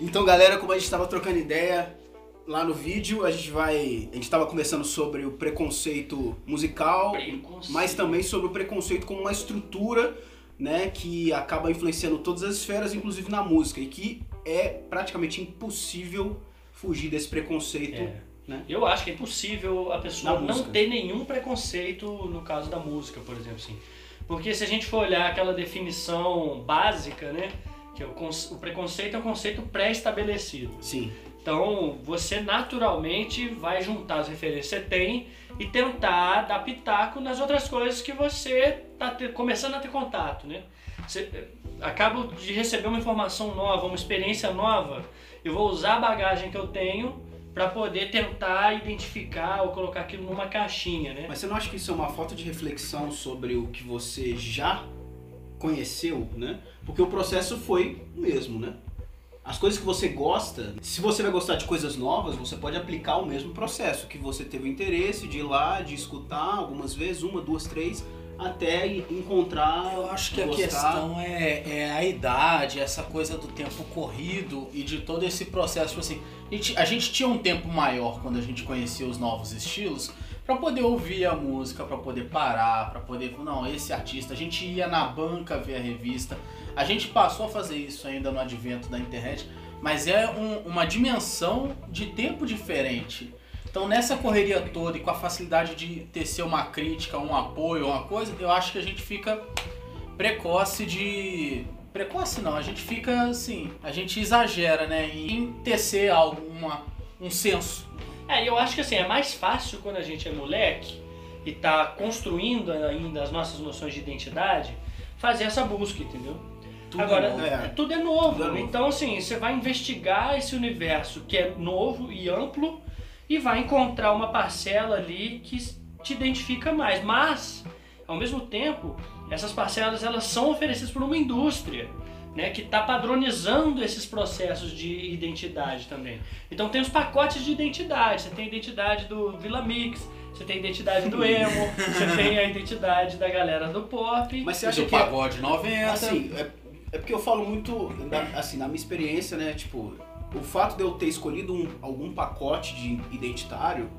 Então, galera, como a gente estava trocando ideia lá no vídeo, a gente vai. A gente estava conversando sobre o preconceito musical, Preconceito. mas também sobre o preconceito como uma estrutura, né, que acaba influenciando todas as esferas, inclusive na música, e que é praticamente impossível fugir desse preconceito. É. Né? Eu acho que é impossível a pessoa não ter nenhum preconceito no caso da música, por exemplo, assim. Porque se a gente for olhar aquela definição básica, né, que é o, o preconceito é um conceito pré-estabelecido. Sim. Então, você naturalmente vai juntar as referências que você tem e tentar dar pitaco nas outras coisas que você está começando a ter contato, né? Você eh, acabo de receber uma informação nova, uma experiência nova, eu vou usar a bagagem que eu tenho para poder tentar identificar ou colocar aquilo numa caixinha, né? Mas você não acha que isso é uma falta de reflexão sobre o que você já conheceu, né? Porque o processo foi o mesmo, né? As coisas que você gosta, se você vai gostar de coisas novas, você pode aplicar o mesmo processo, que você teve o interesse de ir lá, de escutar algumas vezes, uma, duas, três, até encontrar. Eu acho que a gostar. questão é, é a idade, essa coisa do tempo corrido e de todo esse processo. Tipo assim, a gente, a gente tinha um tempo maior quando a gente conhecia os novos estilos pra poder ouvir a música, pra poder parar, pra poder. Não, esse artista. A gente ia na banca ver a revista. A gente passou a fazer isso ainda no advento da internet, mas é um- uma dimensão de tempo diferente. Então, nessa correria toda e com a facilidade de tecer uma crítica, um apoio, uma coisa, eu acho que a gente fica precoce de. Precoce não, a gente fica assim, a gente exagera, né? Em tecer algo, uma, um senso. É, eu acho que assim, é mais fácil quando a gente é moleque e tá construindo ainda as nossas noções de identidade, fazer essa busca, entendeu? Tudo Agora, novo. é. tudo é novo. Tudo é novo. Então, assim, você vai investigar esse universo que é novo e amplo e vai encontrar uma parcela ali que te identifica mais. Mas, ao mesmo tempo, essas parcelas elas são oferecidas por uma indústria. Né, que está padronizando esses processos de identidade também. Então tem os pacotes de identidade. Você tem a identidade do Vila Mix, você tem a identidade do emo, você tem a identidade da galera do pop. Mas você acha do que. pagode 90. Assim, é, é porque eu falo muito, da- assim, na minha experiência, né? Tipo, o fato de eu ter escolhido um- algum pacote de identitário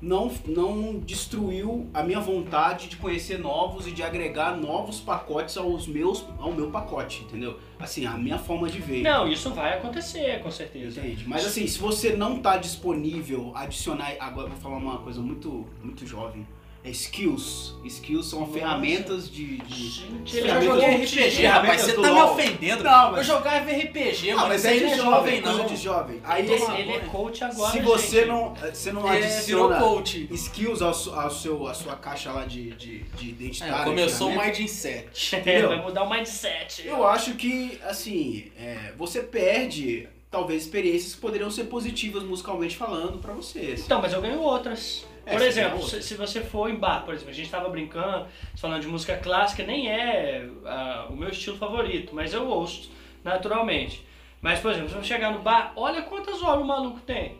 não, não destruiu a minha vontade de conhecer novos e de agregar novos pacotes aos meus, ao meu pacote, entendeu? Assim, a minha forma de ver. Não, isso vai acontecer, com certeza. Entende? Mas assim, se você não tá disponível, adicionar. Agora eu vou falar uma coisa muito, muito jovem. É skills. Skills são Nossa. ferramentas de. de... Gente, Eu ele já Ferramentas joguei RPG, ferramentas rapaz. Você tá me LOL. ofendendo. Não, Eu mas- jogava RPG, Ah, mano. mas é aí de não é jovem, não. de jovem. Aí Ele, ele é coach agora, se você gente. não, você não É, adiciona coach. skills ao, ao seu, à sua caixa lá de, de, de identitário. É, começou o Mindset. É, vai mudar o mindset. Eu acho que, assim, é, você perde, talvez, experiências que poderiam ser positivas musicalmente falando pra você. assim. Então, mas eu ganho outras. É, Por exemplo, se, se você for em bar, por exemplo, a gente tava brincando, falando de música clássica, nem é ah, o meu estilo favorito, mas eu ouço naturalmente. Mas, por exemplo, se eu chegar no bar, olha quantas obras o maluco tem.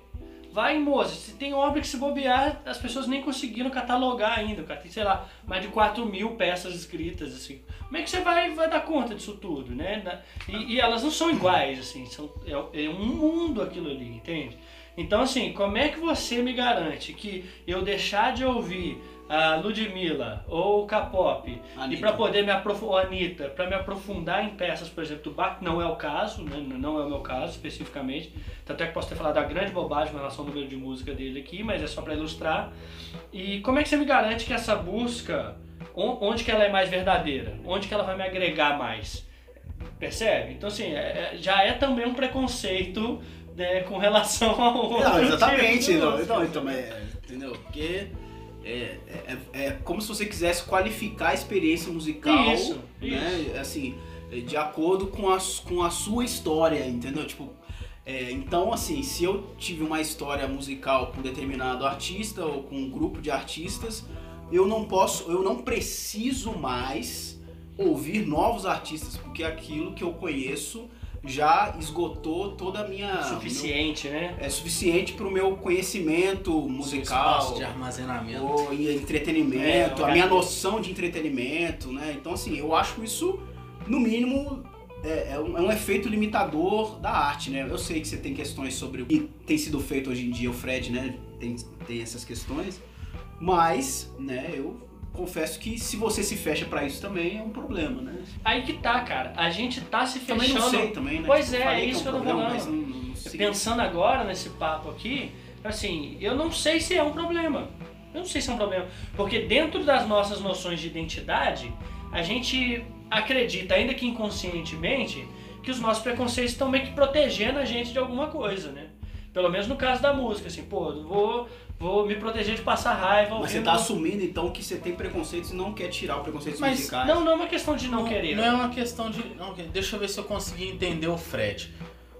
Vai em Mozart, se tem obra que se bobear, as pessoas nem conseguiram catalogar ainda. Cara tem, sei lá, mais de 4 mil peças escritas, assim. Como é que você vai, vai dar conta disso tudo, né? E, e elas não são iguais, assim, são, é, é um mundo aquilo ali, entende? Então, assim, como é que você me garante que eu deixar de ouvir a Ludmilla ou o K-pop e para poder me aprofundar, Anitta, para me aprofundar em peças, por exemplo, do Bach, não é o caso, né? não é o meu caso especificamente, tanto é que posso ter falado da grande bobagem com relação ao número de música dele aqui, mas é só para ilustrar. E como é que você me garante que essa busca, on- onde que ela é mais verdadeira? Onde que ela vai me agregar mais? Percebe? Então, assim, é- é- já é também um preconceito né, com relação ao Não, exatamente. tipo Não, música. então, é, entendeu? Porque é, é, é como se você quisesse qualificar a experiência musical, Isso, né? Assim, de acordo com a, com a sua história, entendeu? Tipo, é, então, assim, se eu tive uma história musical com determinado artista ou com um grupo de artistas, eu não posso, eu não preciso mais ouvir novos artistas, porque aquilo que eu conheço já esgotou toda a minha Suficiente, né? é suficiente para o meu conhecimento Seu musical, espaço de armazenamento. ou em entretenimento, É, a minha cara. noção de entretenimento, né? Então, assim, eu acho isso, no mínimo, é, é um, é um efeito limitador da arte, né? Eu sei que você tem questões sobre o que tem sido feito hoje em dia, o Fred, né? Tem, tem essas questões, mas, né, eu confesso que se você se fecha pra isso também é um problema, né? Aí que tá, cara. A gente tá se fechando. Também não sei também, né? Pois Tipo, é, é isso que é eu um tô problema, falando. mas não- não-. Pensando agora nesse papo aqui, assim, eu não sei se é um problema. Eu não sei se é um problema. Porque dentro das nossas noções de identidade, a gente acredita, ainda que inconscientemente, que os nossos preconceitos estão meio que protegendo a gente de alguma coisa, né? Pelo menos no caso da música, assim, pô, eu vou, vou me proteger de passar raiva. Mas você ouvindo- tá assumindo então que você tem preconceitos e não quer tirar o preconceito Mas musicais. Não, não é uma questão de não, querer. Não é uma questão de. não, deixa eu ver se eu consegui entender o Fred.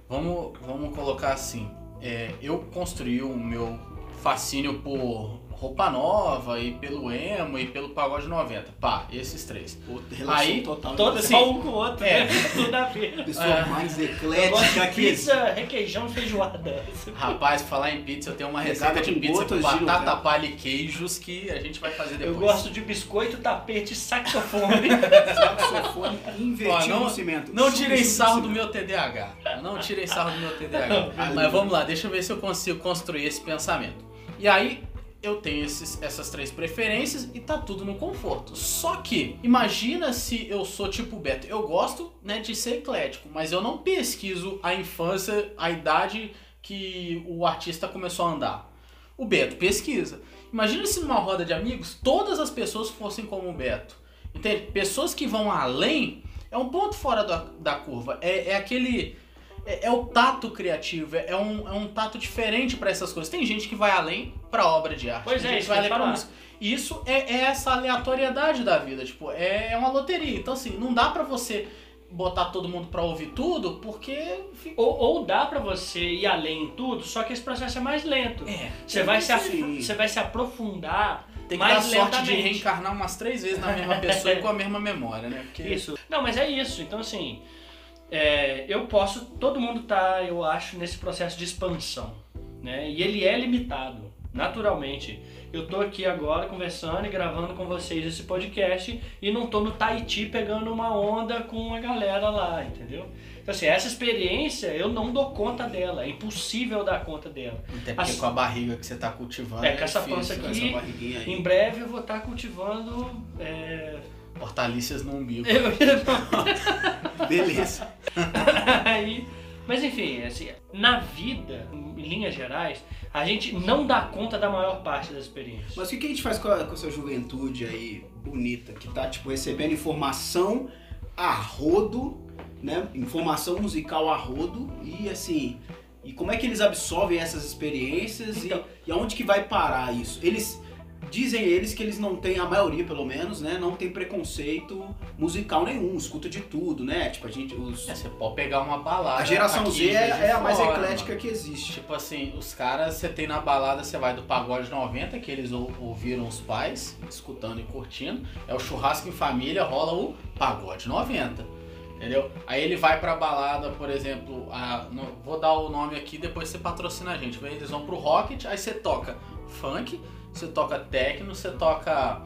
Vamos, vamos colocar assim. é, eu construí o meu fascínio por roupa nova e pelo emo e pelo pagode 90. Pá, esses três. Relação Aí, total. Todo né? só um com o outro, É. né? Tudo a ver. Pessoa É. mais eclética que pizza, requeijão feijoada. Rapaz, falar em pizza, eu tenho uma receita de pizza com batata palha e queijos que a gente vai fazer depois. Eu gosto de biscoito, tapete e saxofone. saxofone invertido Ó, não- no cimento. Não sub- sarro do meu TDAH. Não tirem sarro do meu TDAH. Mas vamos lá, deixa eu ver se eu consigo construir esse pensamento. E aí, eu tenho esses- essas três preferências e tá tudo no conforto. Só que, imagina se eu sou tipo Beto. Eu gosto né, de ser eclético, mas eu não pesquiso a infância, a idade que o artista começou a andar. O Beto pesquisa. Imagina se numa roda de amigos todas as pessoas fossem como o Beto. Entende? Pessoas que vão além é um ponto fora da, da curva. É, é aquele. É, é o tato criativo, é um, é um tato diferente para essas coisas. Tem gente que vai além pra obra de arte. Pois tem é, gente isso que vai além pra música. E Isso é, é essa aleatoriedade da vida. Tipo, é, é uma loteria. Então, assim, não dá pra você botar todo mundo pra ouvir tudo, porque. fica- ou, ou dá pra você ir além em tudo, só que esse processo é mais lento. É. Você vai, se, você vai se aprofundar Tem que mais dar sorte de lentamente. reencarnar umas três vezes na mesma pessoa e com a mesma memória, né? Porque Isso. Não, mas é isso. Então, assim, é, eu posso. Todo mundo tá, eu acho, nesse processo de expansão. Né? E ele é limitado, naturalmente. Eu tô aqui agora conversando e gravando com vocês esse podcast e não tô no Tahiti pegando uma onda com a galera lá, entendeu? Então, assim, essa experiência eu não dou conta dela. É impossível dar conta dela. Até porque As- com a barriga que você tá cultivando. É, com essa pança aqui-. Em breve eu vou estar cultivando. É... Hortaliças no umbigo. eu- Beleza. Aí, mas enfim, assim, na vida, em linhas gerais, a gente não dá conta da maior parte das experiências. Mas o que a gente faz com, a, com essa juventude aí bonita, que tá, tipo, recebendo informação a rodo, né? Informação musical a rodo e assim. E como é que eles absorvem essas experiências Então. e, e aonde que vai parar isso? Eles dizem eles que eles não têm, a maioria pelo menos, né? Não tem preconceito musical nenhum, escuta de tudo, né? Tipo, a gente. Os, É, você pode pegar uma balada. a geração Z é, é a mais Fora, eclética mano. que existe. Tipo assim, os caras, você tem na balada, você vai do pagode 90, que eles ou- ouviram os pais, escutando e curtindo. É o churrasco em família, rola o pagode 90. Entendeu? Aí ele vai pra balada, por exemplo, a- no- vou dar o nome aqui, depois você patrocina a gente. Eles vão pro Rocket, aí você toca funk, você toca techno, você toca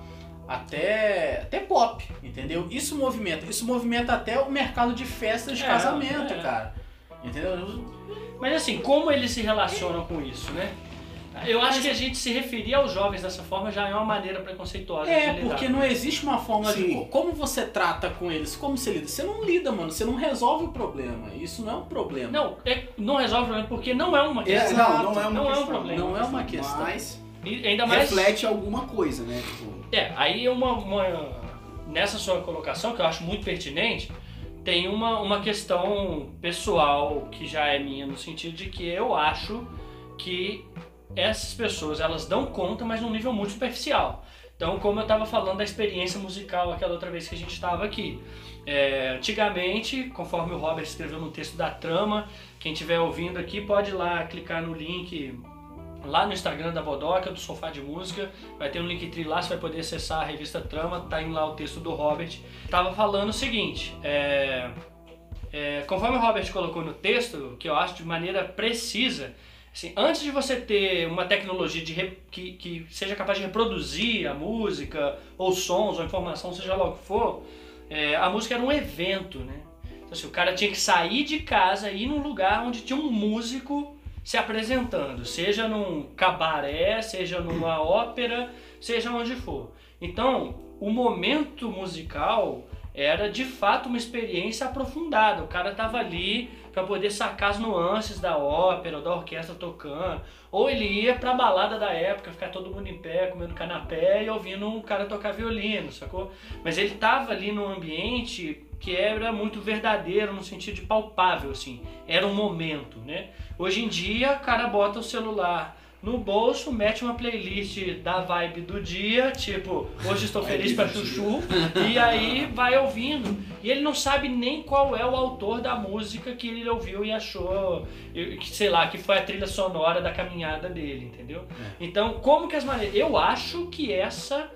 até, até pop, entendeu? Isso movimenta, isso movimenta até o mercado de festas de É, casamento, é. cara. Entendeu? Mas assim, como eles se relacionam com isso, né? Eu acho que a gente se referir aos jovens dessa forma já é uma maneira preconceituosa É, de lidar. porque não existe uma forma de. Sim. co- Como você trata com eles? Como você lida? Você não lida, mano. Você não resolve o problema. Isso não é um problema. Não, é, não resolve o problema porque não é uma É, questão. não, não é uma Não é um questão. problema. Não é uma questão. Mas ainda mais. reflete alguma coisa, né? Tipo, É, aí uma, uma- nessa sua colocação, que eu acho muito pertinente, tem uma, uma questão pessoal que já é minha, no sentido de que eu acho que essas pessoas elas dão conta, mas num nível muito superficial. Então, como eu estava falando da experiência musical aquela outra vez que a gente estava aqui. É, antigamente, conforme o Robert escreveu no texto da trama, quem estiver ouvindo aqui pode ir lá clicar no link lá no Instagram da Bodoca, do Sofá de Música, vai ter um Linktree lá, você vai poder acessar a revista Trama, tá indo lá o texto do Robert. Tava falando o seguinte, é, é, conforme o Robert colocou no texto, que eu acho de maneira precisa, assim, antes de você ter uma tecnologia de re- que, que seja capaz de reproduzir a música, ou sons, ou informação, seja lá o que for, é, a música era um evento, né? Então, assim, o cara tinha que sair de casa ir num lugar onde tinha um músico se apresentando, seja num cabaré, seja numa ópera, seja onde for. Então, o momento musical era de fato uma experiência aprofundada. O cara tava ali para poder sacar as nuances da ópera, da orquestra tocando, ou ele ia pra balada da época, ficar todo mundo em pé, comendo canapé e ouvindo um cara tocar violino, sacou? Mas ele tava ali num ambiente que era muito verdadeiro no sentido de palpável, assim. Era um momento, né? Hoje em dia, o cara bota o celular no bolso, mete uma playlist da vibe do dia, tipo, hoje estou feliz pra chuchu, e aí vai ouvindo. E ele não sabe nem qual é o autor da música que ele ouviu e achou, que sei lá, que foi a trilha sonora da caminhada dele, entendeu? É. Então, como que as maneiras. Eu acho que essa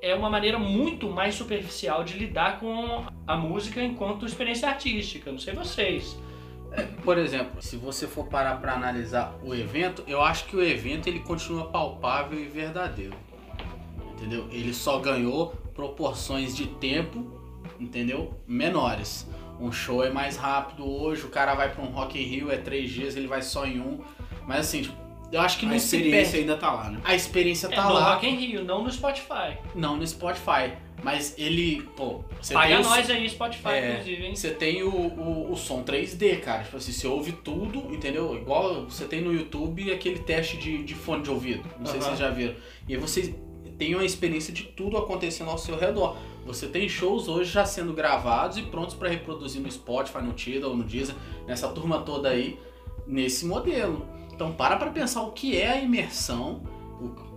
é uma maneira muito mais superficial de lidar com a música enquanto experiência artística. Não sei vocês. Por exemplo, se você for parar para analisar o evento, eu acho que o evento ele continua palpável e verdadeiro. Entendeu? Ele só ganhou proporções de tempo, entendeu? Menores. Um show é mais rápido hoje, o cara vai para um Rock in Rio, é três dias, ele vai só em um. Mas assim, tipo, eu acho que a não experiência ainda tá lá, né? A experiência tá é, lá. No Rock in Rio, não no Spotify. Não no Spotify. Mas ele, pô, Paga nós aí, Spotify, é, inclusive, hein? Você tem o, o, o, som 3D, cara. Tipo assim, você ouve tudo, entendeu? Igual você tem no YouTube aquele teste de, de fone de ouvido. Não sei se vocês já viram. E aí você tem uma experiência de tudo acontecendo ao seu redor. Você tem shows hoje já sendo gravados e prontos para reproduzir no Spotify, no Tidal, no Deezer, nessa turma toda aí, nesse modelo. Então para pra pensar o que é a imersão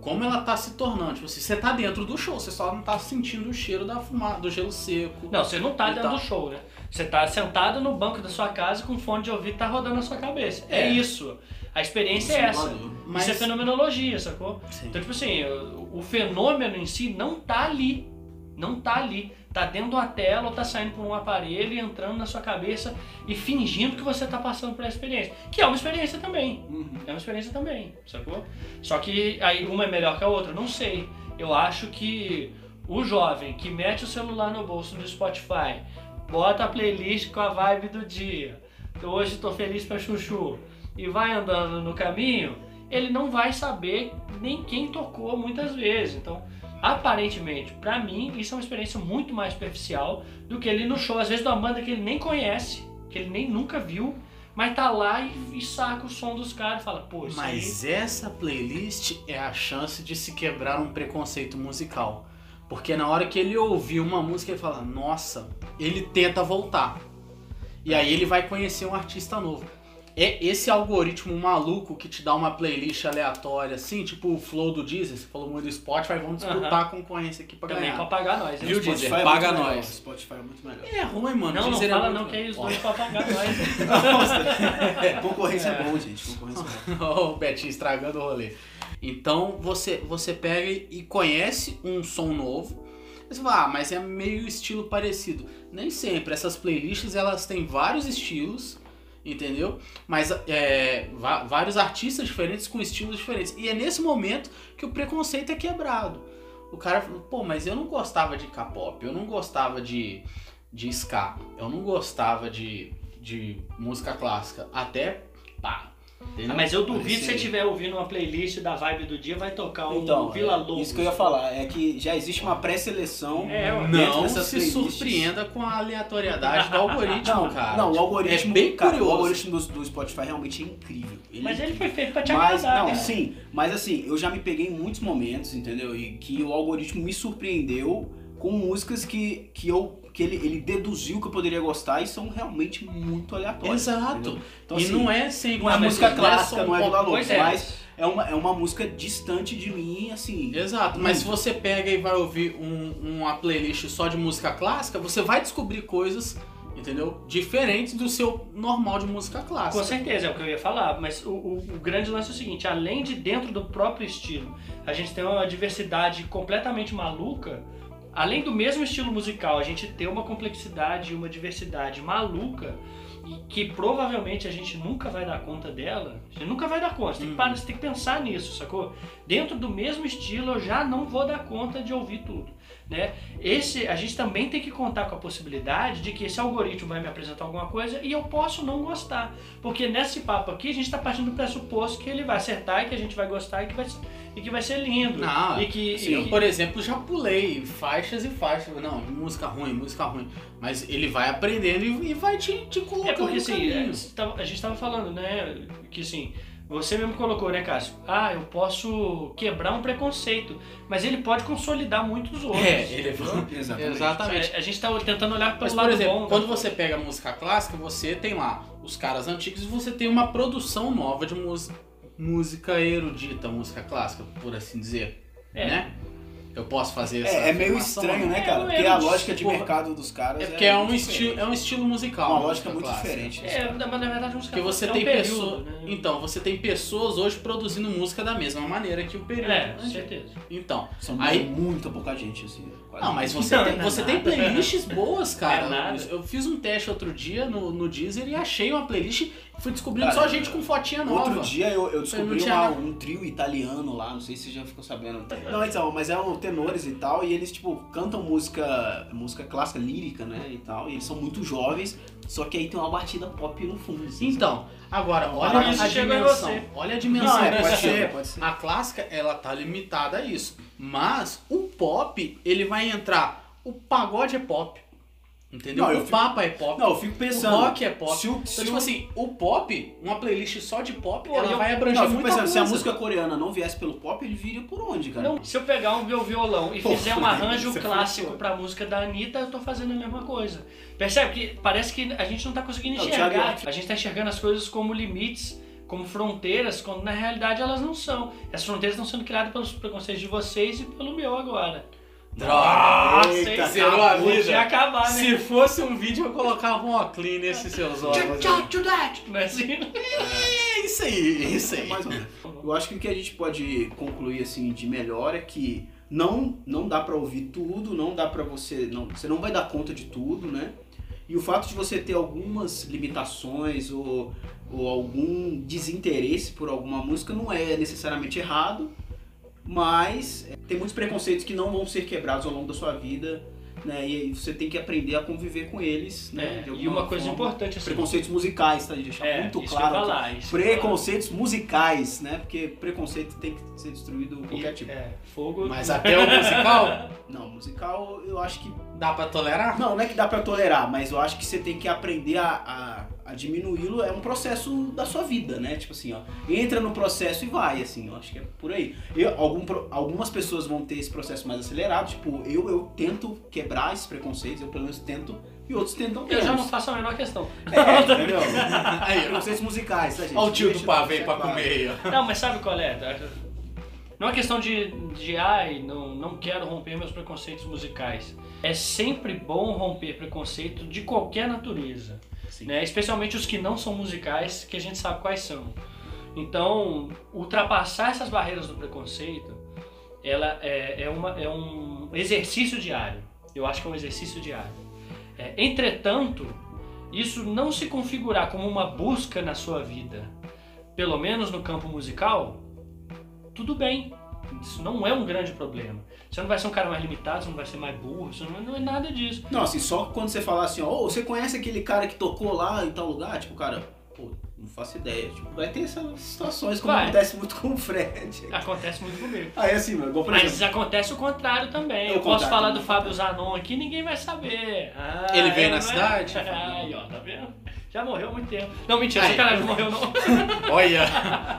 como ela tá se tornando. Tipo assim, você tá dentro do show, você só não tá sentindo o cheiro da fumada, do gelo seco. Não, você não tá dentro tal. do show, né? Você tá sentado no banco da sua casa com fone de ouvido tá rodando na sua cabeça. É, é isso. A experiência é essa. Mas... Isso é fenomenologia, sacou? Sim. Então, tipo assim, o, o fenômeno em si não tá ali. Não tá ali tá dentro de uma tela ou tá saindo por um aparelho e entrando na sua cabeça e fingindo que você tá passando por essa experiência. Que é uma experiência também. Uhum. É uma experiência também, sacou? Só que aí uma é melhor que a outra, não sei. Eu acho que o jovem que mete o celular no bolso do Spotify, bota a playlist com a vibe do dia, hoje tô feliz pra chuchu, e vai andando no caminho, ele não vai saber nem quem tocou muitas vezes. Então, aparentemente, para mim, isso é uma experiência muito mais superficial do que ele no show, às vezes de uma banda que ele nem conhece, que ele nem nunca viu, mas tá lá e, e saca o som dos caras e fala, pô, isso Mas aí... essa playlist é a chance de se quebrar um preconceito musical. Porque na hora que ele ouvir uma música, ele fala, nossa, ele tenta voltar. E aí ele vai conhecer um artista novo. É esse algoritmo maluco que te dá uma playlist aleatória, assim, tipo o flow do Deezer, você falou muito do Spotify, vamos disputar a concorrência aqui pra Também ganhar. pra pagar nós. Viu, Deezer? Spotify é paga nós. Spotify é muito melhor. É ruim, mano. Não, Deezer não é fala muito não, que é isso dois pra pagar nós. concorrência é. bom, gente. Concorrência é bom. o Betinho estragando o rolê. Então você, você pega e conhece um som novo. Você fala, ah, mas é meio estilo parecido. Nem sempre. Essas playlists elas têm vários estilos entendeu? Mas é, vários artistas diferentes com estilos diferentes. E é nesse momento que o preconceito é quebrado. O cara falou, pô, mas eu não gostava de K-pop, eu não gostava de, de ska, eu não gostava de, de música clássica. Até, pá, ah, mas eu duvido se você estiver ouvindo uma playlist da vibe do dia, vai tocar o então, Vila Lobos. É, isso que eu ia falar, é que já existe uma pré-seleção. É, não se playlists. surpreenda com a aleatoriedade do algoritmo, não, cara. Não, o algoritmo. É bem cara, curioso. O algoritmo do, do, Spotify realmente é incrível. Ele mas ele foi feito pra te mas, agradar. Não, né? sim, mas assim, eu já me peguei em muitos momentos, entendeu? E que o algoritmo me surpreendeu com músicas que, que eu que ele, ele deduziu que eu poderia gostar e são realmente muito aleatórias. Exato. Então, e assim, não é sempre não é música clássica, não é do Lalo, é. mas é uma, é uma música distante de mim, assim. Exato, mas se você pega e vai ouvir um, uma playlist só de música clássica, você vai descobrir coisas entendeu? Diferentes do seu normal de música clássica. Com certeza, é o que eu ia falar, mas o, o, o, grande lance é o seguinte, além de dentro do próprio estilo, a gente tem uma diversidade completamente maluca além do mesmo estilo musical, a gente ter uma complexidade e uma diversidade maluca e que provavelmente a gente nunca vai dar conta dela, a gente nunca vai dar conta. Você tem, que Uhum. parar, você tem que pensar nisso, sacou? Dentro do mesmo estilo, eu já não vou dar conta de ouvir tudo. Né? Esse, a gente também tem que contar com a possibilidade de que esse algoritmo vai me apresentar alguma coisa e eu posso não gostar. Porque nesse papo aqui a gente está partindo do pressuposto que ele vai acertar e que a gente vai gostar e que vai, e que vai ser lindo. Não, e que, Sim, e eu, que- por exemplo, já pulei faixas e faixas. Não, música ruim, música ruim. Mas ele vai aprendendo e, e vai te, te colocando É porque no assim, caminho. é, a gente tava falando, né, que assim, você mesmo colocou, né, Cássio? Ah, eu posso quebrar um preconceito, mas ele pode consolidar muitos outros. É, ele é? Exatamente. Exatamente. A gente tá tentando olhar pelo Mas, lado por exemplo, bom. né? quando você pega a música clássica, você tem lá os caras antigos e você tem uma produção nova de música, música erudita, música clássica, por assim dizer. É. Né? Eu posso fazer essa É, é meio estranho, né, É, cara? não Porque é a lógica de porra. mercado dos caras É porque é, um muito estilo, é um estilo musical. uma lógica muito clássica. diferente. É, mas na verdade música Porque você é um tem período, pessoas. né? Então, você tem pessoas hoje produzindo música da mesma maneira que o período. É, antigo. certeza. Então. São Aí- muito pouca gente, assim. quase Não, mas você, Não, tem, não é você tem playlists boas, cara. É nada. Eu fiz um teste outro dia no, no Deezer e achei uma playlist fui descobrindo Cara, só gente com fotinha nova. Outro dia eu, eu descobri uma- um trio italiano lá, não sei se você já ficou sabendo. Não, então, mas eram tenores e tal, e eles, tipo, cantam música, música clássica, lírica, né, e tal, e eles são muito jovens, só que aí tem uma batida pop no fundo, assim, Então, agora, olha Isso a em dimensão. você. Olha a dimensão Não, é, pode ser, pode ser. A clássica, ela tá limitada a isso. Mas o pop, ele vai entrar. O pagode é pop. Entendeu? Não, o fico- papa é pop. Não, eu fico o pensando... rock é pop. se o- então, se tipo o- assim, o pop, uma playlist só de pop, Pô, ela eu- vai abranger Não, eu fico muita pensando, coisa. se a música coreana não viesse pelo pop, ele viria por onde, cara? Não, se eu pegar um meu violão e Pô, fizer um arranjo clássico foi- pra música da Anitta, eu tô fazendo a mesma coisa. Percebe que parece que a gente não tá conseguindo Não, enxergar. Thiago, A gente tá enxergando as coisas como limites, como fronteiras, quando na realidade elas não são. As fronteiras estão sendo criadas pelos preconceitos de vocês e pelo meu agora. Droga! Eita, zerou a vida. acabar, né? Se fosse um vídeo, eu colocava um óculos nesses seus olhos. Não é assim? É isso aí, é isso aí. Eu acho que o que a gente pode concluir assim de melhor é que não não dá pra ouvir tudo, não dá pra você, não, você não vai dar conta de tudo, né? E o fato de você ter algumas limitações ou, ou algum desinteresse por alguma música não é necessariamente errado, mas é, tem muitos preconceitos que não vão ser quebrados ao longo da sua vida, né? E aí você tem que aprender a conviver com eles, né? É, e uma coisa forma. importante assim. Preconceitos musicais, tá? De deixar é, muito claro falar, ia falar. Preconceitos musicais, né? Porque preconceito tem que ser destruído qualquer E- tipo. É, fogo. Mas até o musical, Não, musical eu acho que. dá pra tolerar? Não, não é que dá pra tolerar, mas eu acho que você tem que aprender a, a, a diminuí-lo. É um processo da sua vida, né? Tipo assim, ó. Entra no processo e vai, assim. Eu acho que é por aí. Eu, algum, algumas pessoas vão ter esse processo mais acelerado. Tipo, eu, eu tento quebrar esses preconceitos, eu pelo menos tento, e outros tentam Eu já não menos. faço a menor questão. É, entendeu? Aí, ó. Preconceitos musicais, tá, gente? Olha o tio do Deixa- pavê deixa pra comer aí, ó. Não, mas sabe qual é? Não é questão de, de ai, não, não quero romper meus preconceitos musicais. É sempre bom romper preconceito de qualquer natureza. Sim. Né? Especialmente os que não são musicais, que a gente sabe quais são. Então, ultrapassar essas barreiras do preconceito, ela é, é, uma, é um exercício diário. Eu acho que é um exercício diário. É, entretanto, isso não se configurar como uma busca na sua vida, pelo menos no campo musical, tudo bem. Isso não é um grande problema. Você não vai ser um cara mais limitado, você não vai ser mais burro, você não, não é nada disso. Não, assim, só quando você falar assim, ó, "Ô, você conhece aquele cara que tocou lá em tal lugar? Tipo, cara, pô, não faço ideia. Tipo, vai ter essas situações, como Vai. acontece muito com o Fred. Acontece muito comigo. Aí assim, mano, igual por Mas exemplo. acontece o contrário também. É Eu posso falar também. do Fábio Zanon aqui, ninguém vai saber. Ah, Ele veio é, na é? cidade? Aí, ó, tá vendo? Já morreu há muito tempo. Não, mentira, Aí. sacanagem, não morreu não. Olha.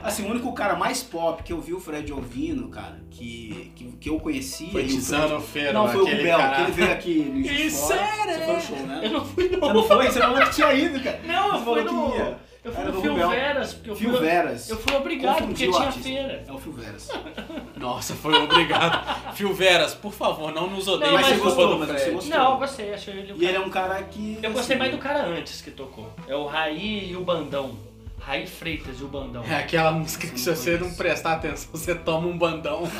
Assim, o único cara mais pop que eu vi o Fred ouvindo, cara, que, que, que eu conhecia. Foi Tizano Feiro, Não, foi o cara. que ele veio aqui no Isso Fora. era, Você foi no show, né? Eu não fui Você não. não foi? Você falou que tinha ido, cara. Não, eu fui no... que ia. Eu fui Era no do Fio Rubel. Veras, porque eu fui, Veras. eu fui obrigado, porque Confundiu o tinha artista. feira. É o Fio Veras. Nossa, foi obrigado. Phil Veras, por favor, não nos odeie Não, mas você gostou, mas você gostou. Não, eu gostei, achei ele um E ele é um cara que. Eu gostei assim, mais do cara antes que tocou. É o Raí e o Bandão. Raí Freitas e o Bandão. É aquela música que se você não prestar atenção, você toma um bandão.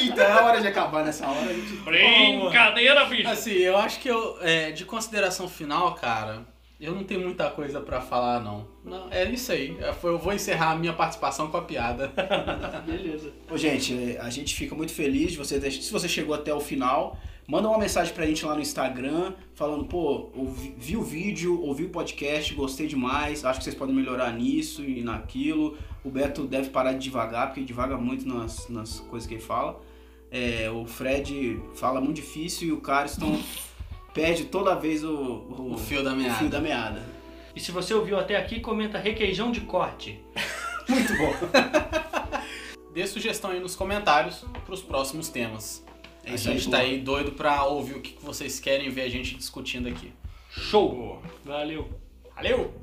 Eita, é hora de acabar nessa hora. A gente... Brincadeira, bicho! Assim, eu acho que eu, é, de consideração final, cara, eu não tenho muita coisa pra falar, não. Não, é isso aí. É, foi- Eu vou encerrar a minha participação com a piada. Beleza. Ô, gente, a gente fica muito feliz de você ter- se você chegou até o final. Manda uma mensagem pra gente lá no Instagram, falando, pô, ouvi, vi o vídeo, ouvi o podcast, gostei demais, acho que vocês podem melhorar nisso e naquilo. O Beto deve parar de devagar, porque ele devaga muito nas, nas coisas que ele fala. É, o Fred fala muito difícil e o Cariston perde toda vez o, o, O fio da o meada. fio da meada. E se você ouviu até aqui, comenta requeijão de corte. Muito bom. Dê sugestão aí nos comentários pros próximos temas. É a isso aí, gente tá boa. aí doido pra ouvir o que que vocês querem ver a gente discutindo aqui. Show! Valeu! Valeu!